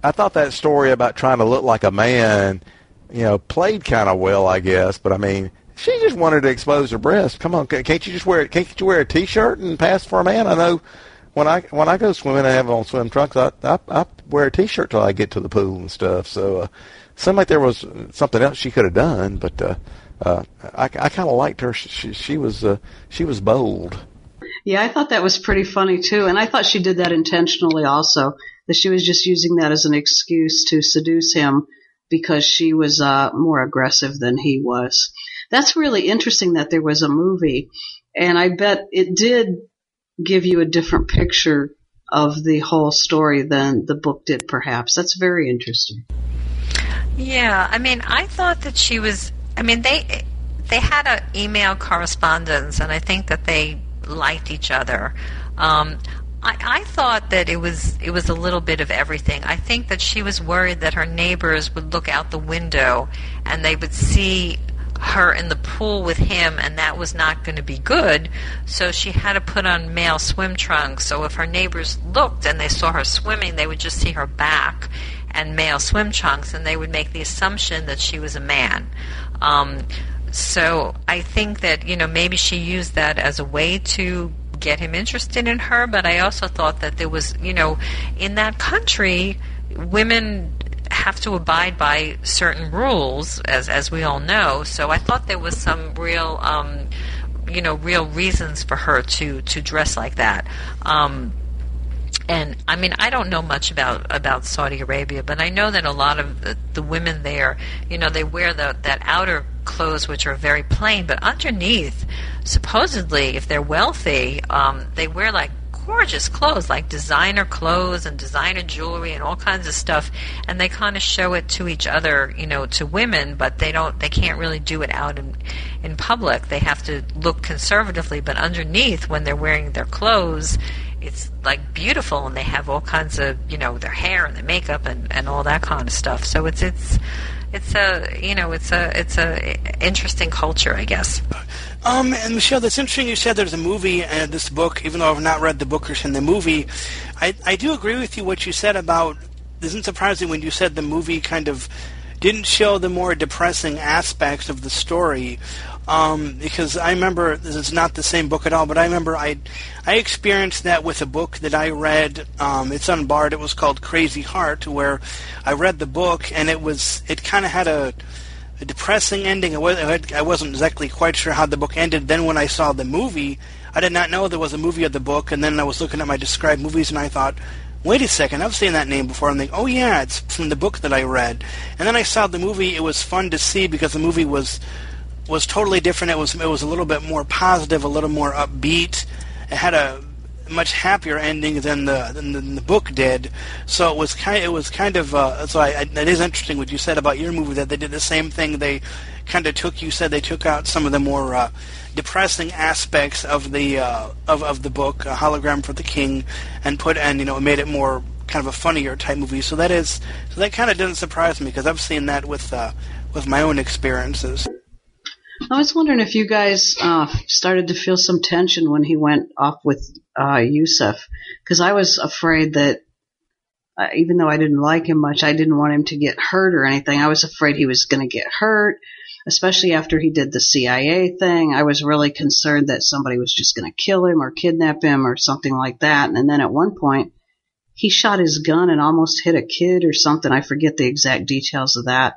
I thought that story about trying to look like a man, you know, played kind of well, I guess. But I mean, she just wanted to expose her breast. Come on, can't you just wear it? can't you wear a t-shirt and pass for a man? I know when I when I go swimming, I have on swim trunks. I I, I wear a t-shirt till I get to the pool and stuff. So uh, seemed like there was something else she could have done, but. uh uh, I, I kind of liked her. She, she was uh, she was bold. Yeah, I thought that was pretty funny too, and I thought she did that intentionally also. That she was just using that as an excuse to seduce him because she was uh, more aggressive than he was. That's really interesting that there was a movie, and I bet it did give you a different picture of the whole story than the book did, perhaps. That's very interesting. Yeah, I mean, I thought that she was I mean, they they had an email correspondence, and I think that they liked each other. Um, I, I thought that it was it was a little bit of everything. I think that she was worried that her neighbors would look out the window and they would see her in the pool with him, and that was not going to be good. So she had to put on male swim trunks. So if her neighbors looked and they saw her swimming, they would just see her back and male swim trunks, and they would make the assumption that she was a man. Um, so I think that you know maybe she used that as a way to get him interested in her. But I also thought that there was you know in that country women have to abide by certain rules as as we all know. So I thought there was some real um, you know real reasons for her to to dress like that. Um, and I mean, I don't know much about about Saudi Arabia, but I know that a lot of the, the women there, you know, they wear the that outer clothes which are very plain, but underneath, supposedly, if they're wealthy, um, they wear like gorgeous clothes, like designer clothes and designer jewelry and all kinds of stuff, and they kind of show it to each other, you know, to women, but they don't, they can't really do it out in in public. They have to look conservatively, but underneath, when they're wearing their clothes it's like beautiful and they have all kinds of you know their hair and their makeup and, and all that kind of stuff so it's it's it's a you know it's a it's a interesting culture, I guess. Um, and Michelle, that's interesting. You said there's a movie and this book, even though I've not read the book or seen the movie. I I do agree with you what you said about. Isn't surprising when you said the movie kind of didn't show the more depressing aspects of the story. Um, because I remember this is not the same book at all, but I remember I I experienced that with a book that I read. Um, it's unbarred. It was called Crazy Heart, where I read the book and it was it kind of had a, a, depressing ending. I wasn't exactly quite sure how the book ended. Then when I saw the movie, I did not know there was a movie of the book, and then I was looking at my described movies and I thought, wait a second, I've seen that name before. I'm like, oh yeah, it's from the book that I read. And then I saw the movie. It was fun to see because the movie was was totally different. It was it was a little bit more positive, a little more upbeat. It had a much happier ending than the than, the book did. So it was kind it was kind of uh, so I, I, that is interesting what you said about your movie that they did the same thing. They kind of took you said they took out some of the more uh, depressing aspects of the uh, of of the book, a hologram for the king, and put and you know made it more kind of a funnier type movie. So that is so that kind of didn't surprise me because I've seen that with uh, with my own experiences. I was wondering if you guys uh, started to feel some tension when he went off with uh, Yousef, because I was afraid that uh, even though I didn't like him much, I didn't want him to get hurt or anything. I was afraid he was going to get hurt, especially after he did the CIA thing. I was really concerned that somebody was just going to kill him or kidnap him or something like that. And then at one point, he shot his gun and almost hit a kid or something. I forget the exact details of that.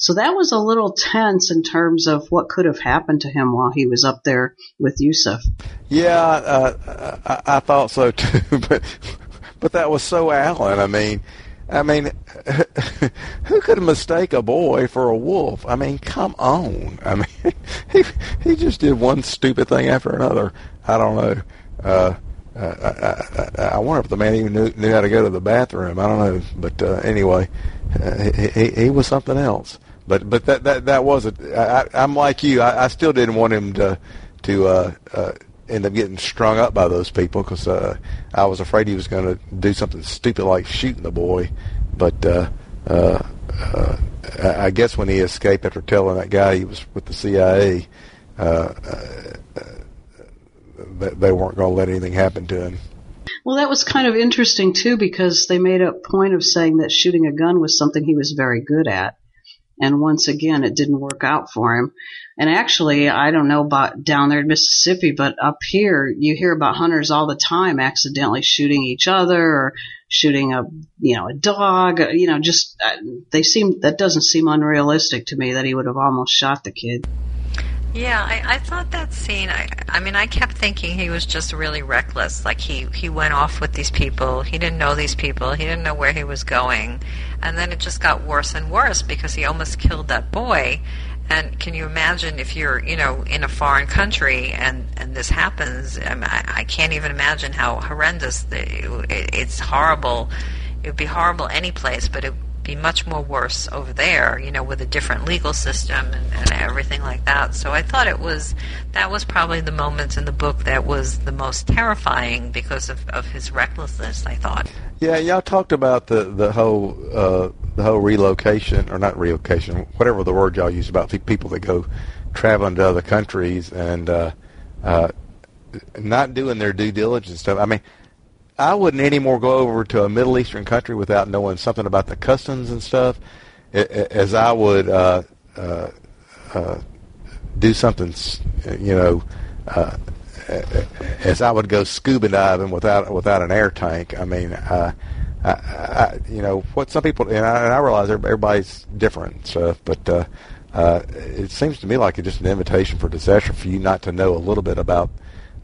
So that was a little tense in terms of what could have happened to him while he was up there with Yousef. Yeah, uh, I, I thought so *laughs* too, but but that was so Alan. I mean, I mean, *laughs* who could mistake a boy for a wolf? I mean, come on. I mean, *laughs* he he just did one stupid thing after another. I don't know. Uh, uh, I, I, I wonder if the man even knew, knew how to go to the bathroom. I don't know, but uh, anyway, uh, he, he was something else. But but that that that wasn't. I, I'm like you. I, I still didn't want him to to uh, uh, end up getting strung up by those people because uh, I was afraid he was going to do something stupid like shooting the boy. But uh, uh, uh, I guess when he escaped after telling that guy he was with the CIA, uh, uh, they weren't going to let anything happen to him. Well, that was kind of interesting too because they made a point of saying that shooting a gun was something he was very good at. And once again, it didn't work out for him. And actually, I don't know about down there in Mississippi, but up here, you hear about hunters all the time accidentally shooting each other or shooting a, you know, a dog, you know, just, uh, they seem, that doesn't seem unrealistic to me that he would have almost shot the kid. Yeah, I, I thought that scene. I, I mean, I kept thinking he was just really reckless. Like he he went off with these people. He didn't know these people. He didn't know where he was going, and then it just got worse and worse because he almost killed that boy. And can you imagine if you're, you know, in a foreign country and and this happens? I, I can't even imagine how horrendous. The, it, it's horrible. It would be horrible any place, but it be much more worse over there, you know, with a different legal system and, and everything like that. So I thought it was that was probably the moment in the book that was the most terrifying because of, of his recklessness. I thought. Yeah, y'all talked about the the whole uh, the whole relocation or not relocation, whatever the word y'all use about people that go traveling to other countries and uh, uh, not doing their due diligence stuff. I mean I wouldn't anymore go over to a Middle Eastern country without knowing something about the customs and stuff, as I would uh, uh, uh, do something, you know, uh, as I would go scuba diving without without an air tank. I mean, uh, I, I, you know, what some people and I, and I realize everybody's different and stuff, but uh, uh, it seems to me like it's just an invitation for disaster for you not to know a little bit about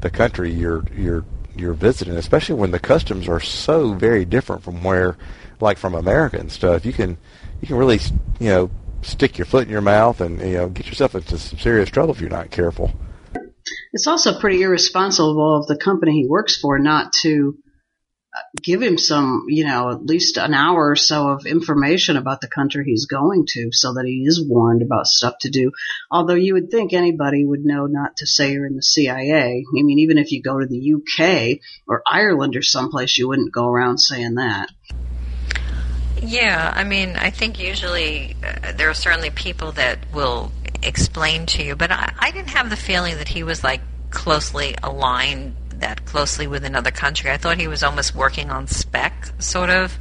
the country you're you're you're visiting, especially when the customs are so very different from where, like from America and stuff. You can you can really you know stick your foot in your mouth and you know get yourself into some serious trouble if you're not careful. It's also pretty irresponsible of the company he works for not to give him some, you know, at least an hour or so of information about the country he's going to so that he is warned about stuff to do. Although you would think anybody would know not to say you're in the CIA. I mean, even if you go to the UK or Ireland or someplace, you wouldn't go around saying that. Yeah, I mean, I think usually uh, there are certainly people that will explain to you, but I, I didn't have the feeling that he was like closely aligned that closely with another country. I thought he was almost working on spec, sort of.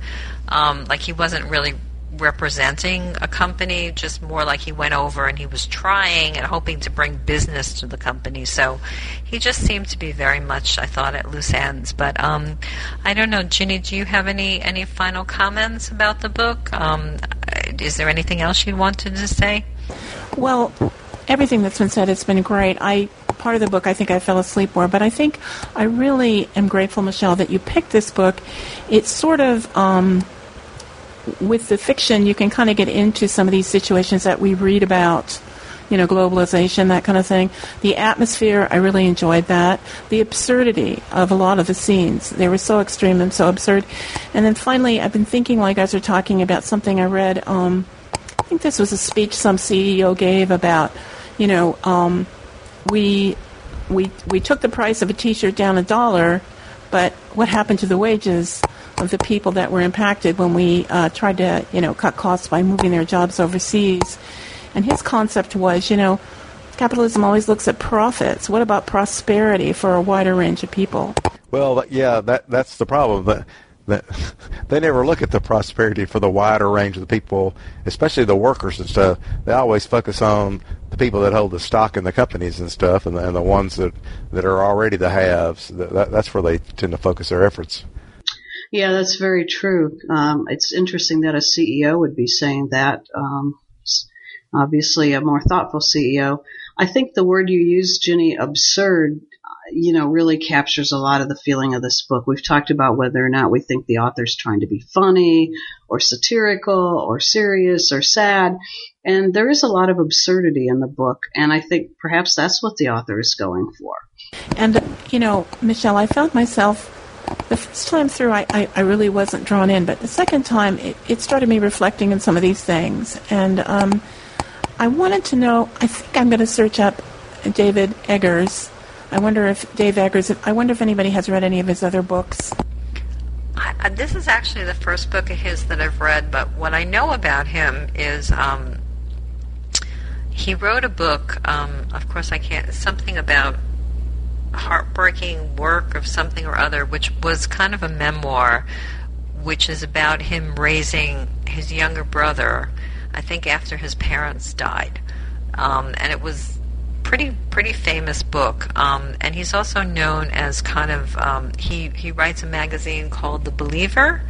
Um, like he wasn't really representing a company, just more like he went over and he was trying and hoping to bring business to the company. So he just seemed to be very much, I thought, at loose ends. But um, I don't know, Ginny, do you have any any final comments about the book? Um, is there anything else you wanted to say? Well, everything that's been said has been great. I part of the book I think I fell asleep more, but I think I really am grateful, Michelle, that you picked this book. It's sort of um, with the fiction, you can kind of get into some of these situations that we read about, you know, globalization, that kind of thing. The atmosphere, I really enjoyed that. The absurdity of a lot of the scenes, they were so extreme and so absurd. And then finally, I've been thinking while you guys are talking about something I read. Um, I think this was a speech some CEO gave about, you know, um, we we we took the price of a T-shirt down a dollar, but what happened to the wages? of the people that were impacted when we uh, tried to, you know, cut costs by moving their jobs overseas. And his concept was, you know, capitalism always looks at profits. What about prosperity for a wider range of people? Well, yeah, that that's the problem. *laughs* They never look at the prosperity for the wider range of the people, especially the workers and stuff. They always focus on the people that hold the stock in the companies and stuff, and the, and the ones that that are already the haves. That, that's where they tend to focus their efforts. Yeah, that's very true. Um, it's interesting that a CEO would be saying that. Um, obviously, a more thoughtful CEO. I think the word you used, Ginny, absurd, you know, really captures a lot of the feeling of this book. We've talked about whether or not we think the author's trying to be funny or satirical or serious or sad. And there is a lot of absurdity in the book. And I think perhaps that's what the author is going for. And, you know, Michelle, I found myself the first time through, I, I, I, really wasn't drawn in, but the second time, it, it started me reflecting on some of these things. And um, I wanted to know, I think I'm going to search up David Eggers. I wonder if Dave Eggers, I wonder if anybody has read any of his other books. I, this is actually the first book of his that I've read, but what I know about him is um, he wrote a book. Um, of course, I can't. Something about heartbreaking work of something or other, which was kind of a memoir, which is about him raising his younger brother, I think after his parents died. Um, and it was pretty pretty famous book. Um, and he's also known as kind of um, he he writes a magazine called The Believer.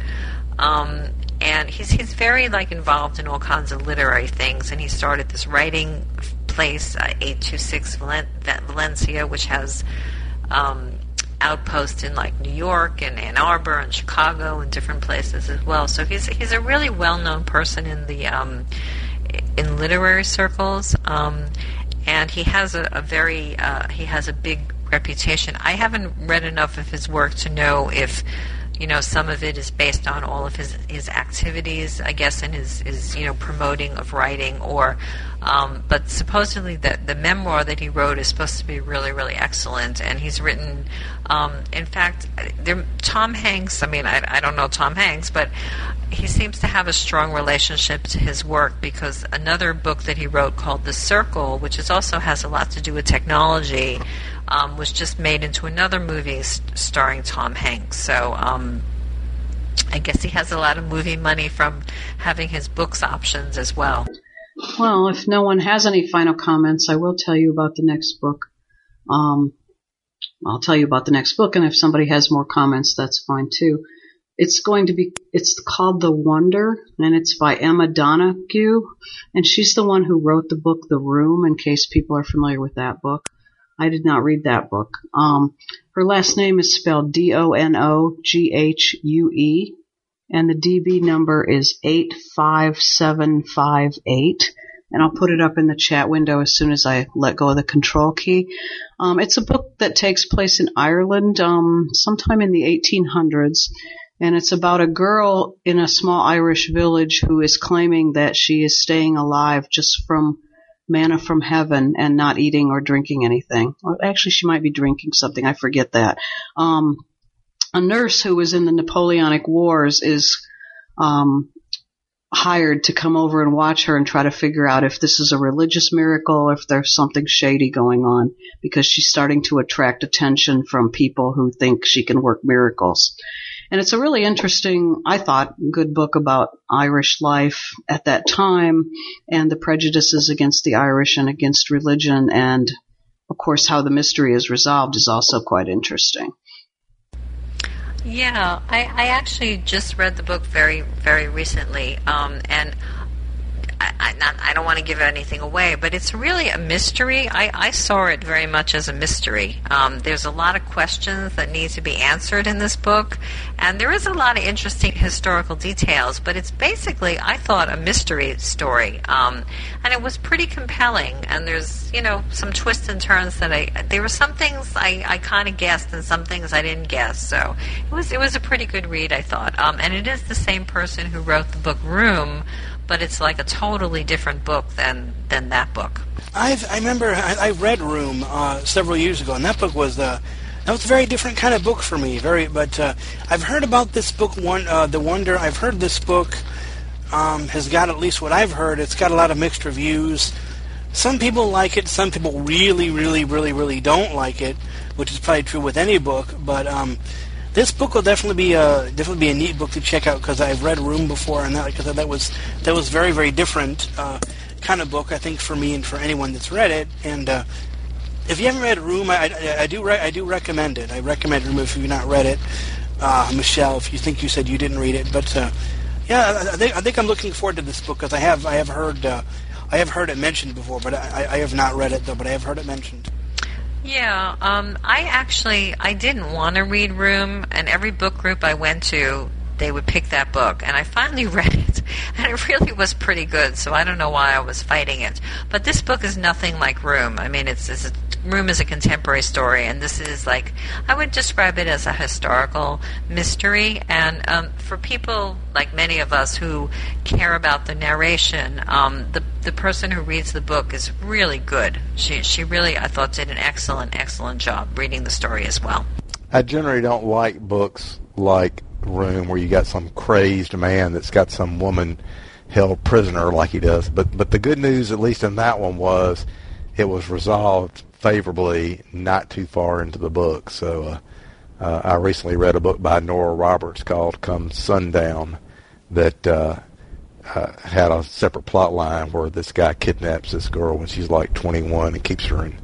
Um, and he's he's very like involved in all kinds of literary things, and he started this writing place, uh, 826 Valencia, which has um, outposts in like New York and Ann Arbor and Chicago and different places as well. So he's he's a really well known person in the um, in literary circles, um, and he has a, a very uh, he has a big reputation. I haven't read enough of his work to know if you know some of it is based on all of his his activities i guess and his his you know promoting of writing or um, but supposedly the the memoir that he wrote is supposed to be really really excellent and he's written um, in fact there, tom hanks i mean I, I don't know tom hanks but he seems to have a strong relationship to his work because another book that he wrote called the circle which is also has a lot to do with technology um, was just made into another movie st- starring Tom Hanks. So um, I guess he has a lot of movie money from having his books options as well. Well, if no one has any final comments, I will tell you about the next book. Um, I'll tell you about the next book, and if somebody has more comments, that's fine too. It's going to be, it's called The Wonder, and it's by Emma Donoghue, and she's the one who wrote the book The Room, in case people are familiar with that book. I did not read that book. Um, her last name is spelled D-O-N-O-G-H-U-E, and the DB number is 85758. And I'll put it up in the chat window as soon as I let go of the control key. Um, it's a book that takes place in Ireland um, sometime in the 1800s. And it's about a girl in a small Irish village who is claiming that she is staying alive just from manna from heaven and not eating or drinking anything. Well, actually, she might be drinking something. I forget that. Um, a nurse who was in the Napoleonic Wars is um, hired to come over and watch her and try to figure out if this is a religious miracle or if there's something shady going on because she's starting to attract attention from people who think she can work miracles. And it's a really interesting, I thought, good book about Irish life at that time and the prejudices against the Irish and against religion. And of course, how the mystery is resolved is also quite interesting. Yeah, I, I actually just read the book very, very recently, um, and I, I, not, I don't want to give anything away, but it's really a mystery. I, I saw it very much as a mystery. Um, there's a lot of questions that need to be answered in this book, and there is a lot of interesting historical details, but it's basically, I thought, a mystery story. Um, and it was pretty compelling, and there's, you know, some twists and turns that I, there were some things I, I kind of guessed and some things I didn't guess, so it was, it was a pretty good read, I thought. Um, and it is the same person who wrote the book Room, but it's like a totally different book than than that book. I've I remember I, I read Room uh, several years ago, and that book was uh, that was a very different kind of book for me. Very, but uh, I've heard about this book, one uh, The Wonder. I've heard this book um, has got at least what I've heard. It's got a lot of mixed reviews. Some people like it. Some people really, really, really, really don't like it, which is probably true with any book. But um, this book will definitely be a definitely be a neat book to check out because I've read Room before, and that because that was that was very very different uh, kind of book I think for me and for anyone that's read it. And uh, if you haven't read Room, I, I, I do re- I do recommend it. I recommend Room if you've not read it. Uh, Michelle, if you think you said you didn't read it, but uh, yeah, I think I think I'm looking forward to this book because I have I have heard uh, I have heard it mentioned before, but I, I have not read it though. But I have heard it mentioned. Yeah, um, I actually I didn't want to read Room, and every book group I went to, they would pick that book, and I finally *laughs* read it, and it really was pretty good. So I don't know why I was fighting it, but this book is nothing like Room. I mean, it's, it's a, Room is a contemporary story, and this is like I would describe it as a historical mystery. And um, for people like many of us who care about the narration, um, the the person who reads the book is really good. She she really I thought did an excellent excellent job reading the story as well. I generally don't like books like Room where you got some crazed man that's got some woman held prisoner like he does. But but the good news, at least in that one, was it was resolved favorably not too far into the book. So uh, uh, I recently read a book by Nora Roberts called "Come Sundown" that uh, uh, had a separate plot line where this guy kidnaps this girl when she's like 21 and keeps her in,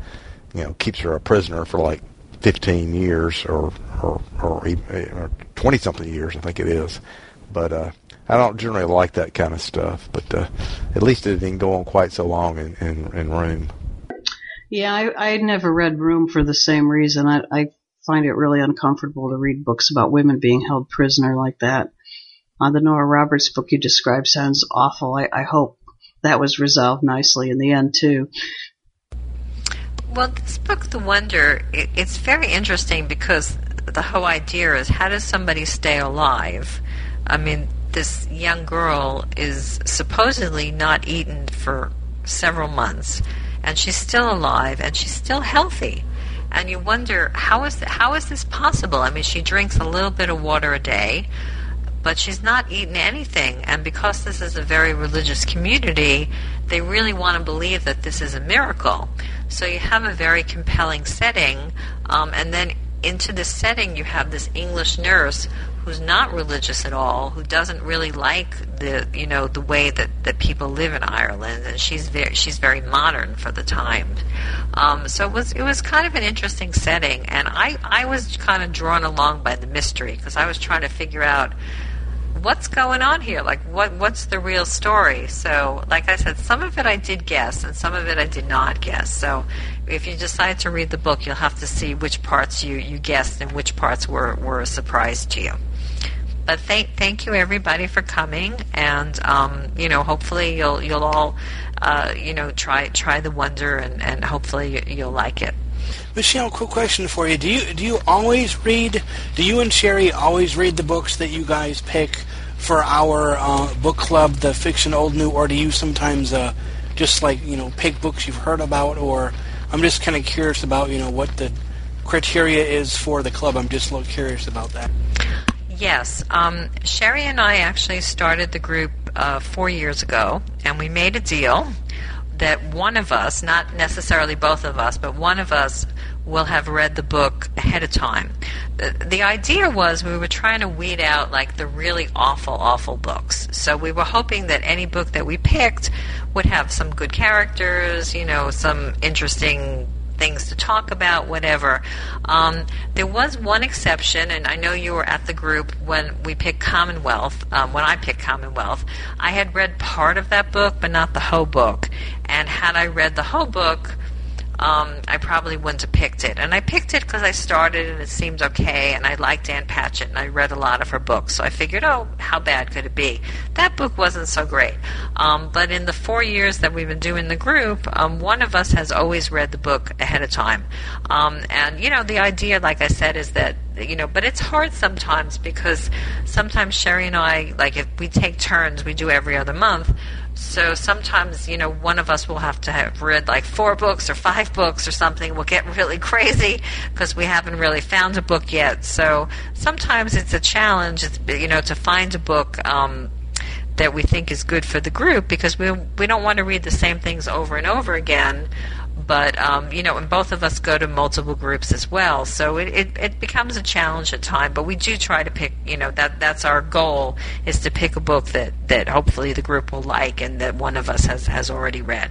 you know, keeps her a prisoner for like 15 years or or or 20 something years, I think it is. But uh, I don't generally like that kind of stuff. But uh, at least it didn't go on quite so long in in, in Room. Yeah, I, I had never read Room for the same reason. I, I find it really uncomfortable to read books about women being held prisoner like that. Uh, the Nora Roberts book you described sounds awful. I, I hope that was resolved nicely in the end too. Well, this book, The Wonder, it, it's very interesting because the whole idea is how does somebody stay alive? I mean, this young girl is supposedly not eaten for several months and she's still alive and she's still healthy. And you wonder how is how is this possible? I mean, she drinks a little bit of water a day, but she's not eating anything. And because this is a very religious community, they really want to believe that this is a miracle. So you have a very compelling setting, um, and then into this setting you have this English nurse who's not religious at all, who doesn't really like the you know the way that, that people live in Ireland, and she's very she's very modern for the time. Um, so it was it was kind of an interesting setting, and I I was kind of drawn along by the mystery because I was trying to figure out what's going on here? Like what what's the real story? So like i said some of it i did guess and some of it i did not guess. So if you decide to read the book you'll have to see which parts you you guessed and which parts were were a surprise to you. But thank thank you everybody for coming, and um, you know hopefully you'll you'll all uh, you know try try the wonder, and, and hopefully you'll like it. Michelle, quick question for you: Do you do you always read? Do you and Sherry always read the books that you guys pick for our uh, book club, the fiction old new, or do you sometimes uh, just like you know pick books you've heard about? Or I'm just kind of curious about you know what the criteria is for the club. I'm just a little curious about that. Yes. Um, Sherry and I actually started the group uh, four years ago, and we made a deal that one of us, not necessarily both of us, but one of us will have read the book ahead of time. The, idea was we were trying to weed out like the really awful, awful books. So we were hoping that any book that we picked would have some good characters, you know, some interesting things to talk about, whatever. Um, there was one exception, and I know you were at the group when we picked Commonwealth. Um, when I picked Commonwealth, I had read part of that book, but not the whole book. And had I read the whole book, um, I probably wouldn't have picked it. And I picked it because I started and it seemed okay, and I liked Ann Patchett, and I read a lot of her books. So I figured, oh, how bad could it be? That book wasn't so great. Um, but in the four years that we've been doing the group, um, one of us has always read the book ahead of time. Um, and, you know, the idea, like I said, is that you know, but it's hard sometimes because sometimes Sherry and I, like if we take turns, we do every other month. So sometimes, you know, one of us will have to have read like four books or five books or something. We'll get really *laughs* crazy because we haven't really found a book yet. So sometimes it's a challenge, you know, to find a book um, that we think is good for the group because we we don't want to read the same things over and over again but um, you know, and both of us go to multiple groups as well, so it, it, it becomes a challenge at times. But we do try to pick, you know, that that's our goal is to pick a book that that hopefully the group will like and that one of us has has already read.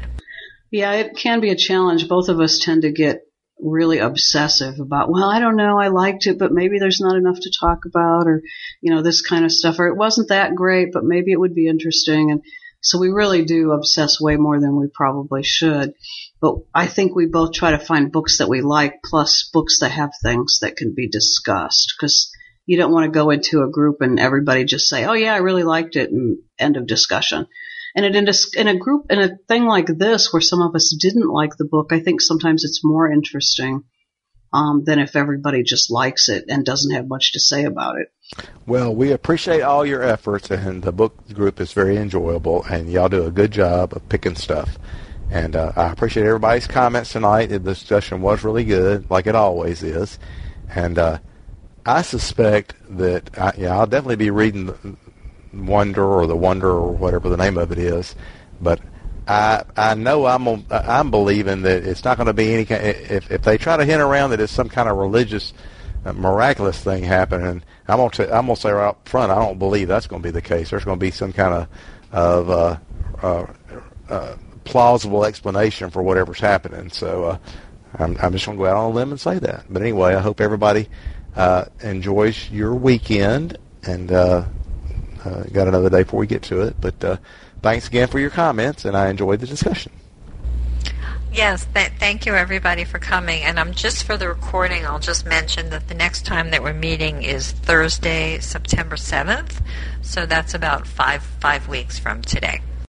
Yeah, it can be a challenge. Both of us tend to get really obsessive about, well, I don't know, I liked it, but maybe there's not enough to talk about, or you know, this kind of stuff, or it wasn't that great, but maybe it would be interesting, and so we really do obsess way more than we probably should. But I think we both try to find books that we like, plus books that have things that can be discussed, because you don't want to go into a group and everybody just say, "Oh yeah, I really liked it," and end of discussion. And in a, in a group, in a thing like this, where some of us didn't like the book, I think sometimes it's more interesting um, than if everybody just likes it and doesn't have much to say about it. Well, we appreciate all your efforts, and the book group is very enjoyable, and y'all do a good job of picking stuff. And uh, I appreciate everybody's comments tonight. The discussion was really good, like it always is. And uh, I suspect that I, yeah, I'll definitely be reading Wonder or the Wonder or whatever the name of it is. But I I know I'm I'm believing that it's not going to be any kind. If if they try to hint around that it's some kind of religious, uh, miraculous thing happening, I'm gonna t- I'm gonna say right up front, I don't believe that's going to be the case. There's going to be some kind of of uh, uh, uh, plausible explanation for whatever's happening. So uh, I'm, I'm just going to go out on a limb and say that. But anyway, I hope everybody uh, enjoys your weekend and uh, uh, got another day before we get to it. But uh, thanks again for your comments, and I enjoyed the discussion. Yes, th- thank you everybody for coming. And I'm just for the recording, I'll just mention that the next time that we're meeting is Thursday, September 7th. So that's about five five weeks from today.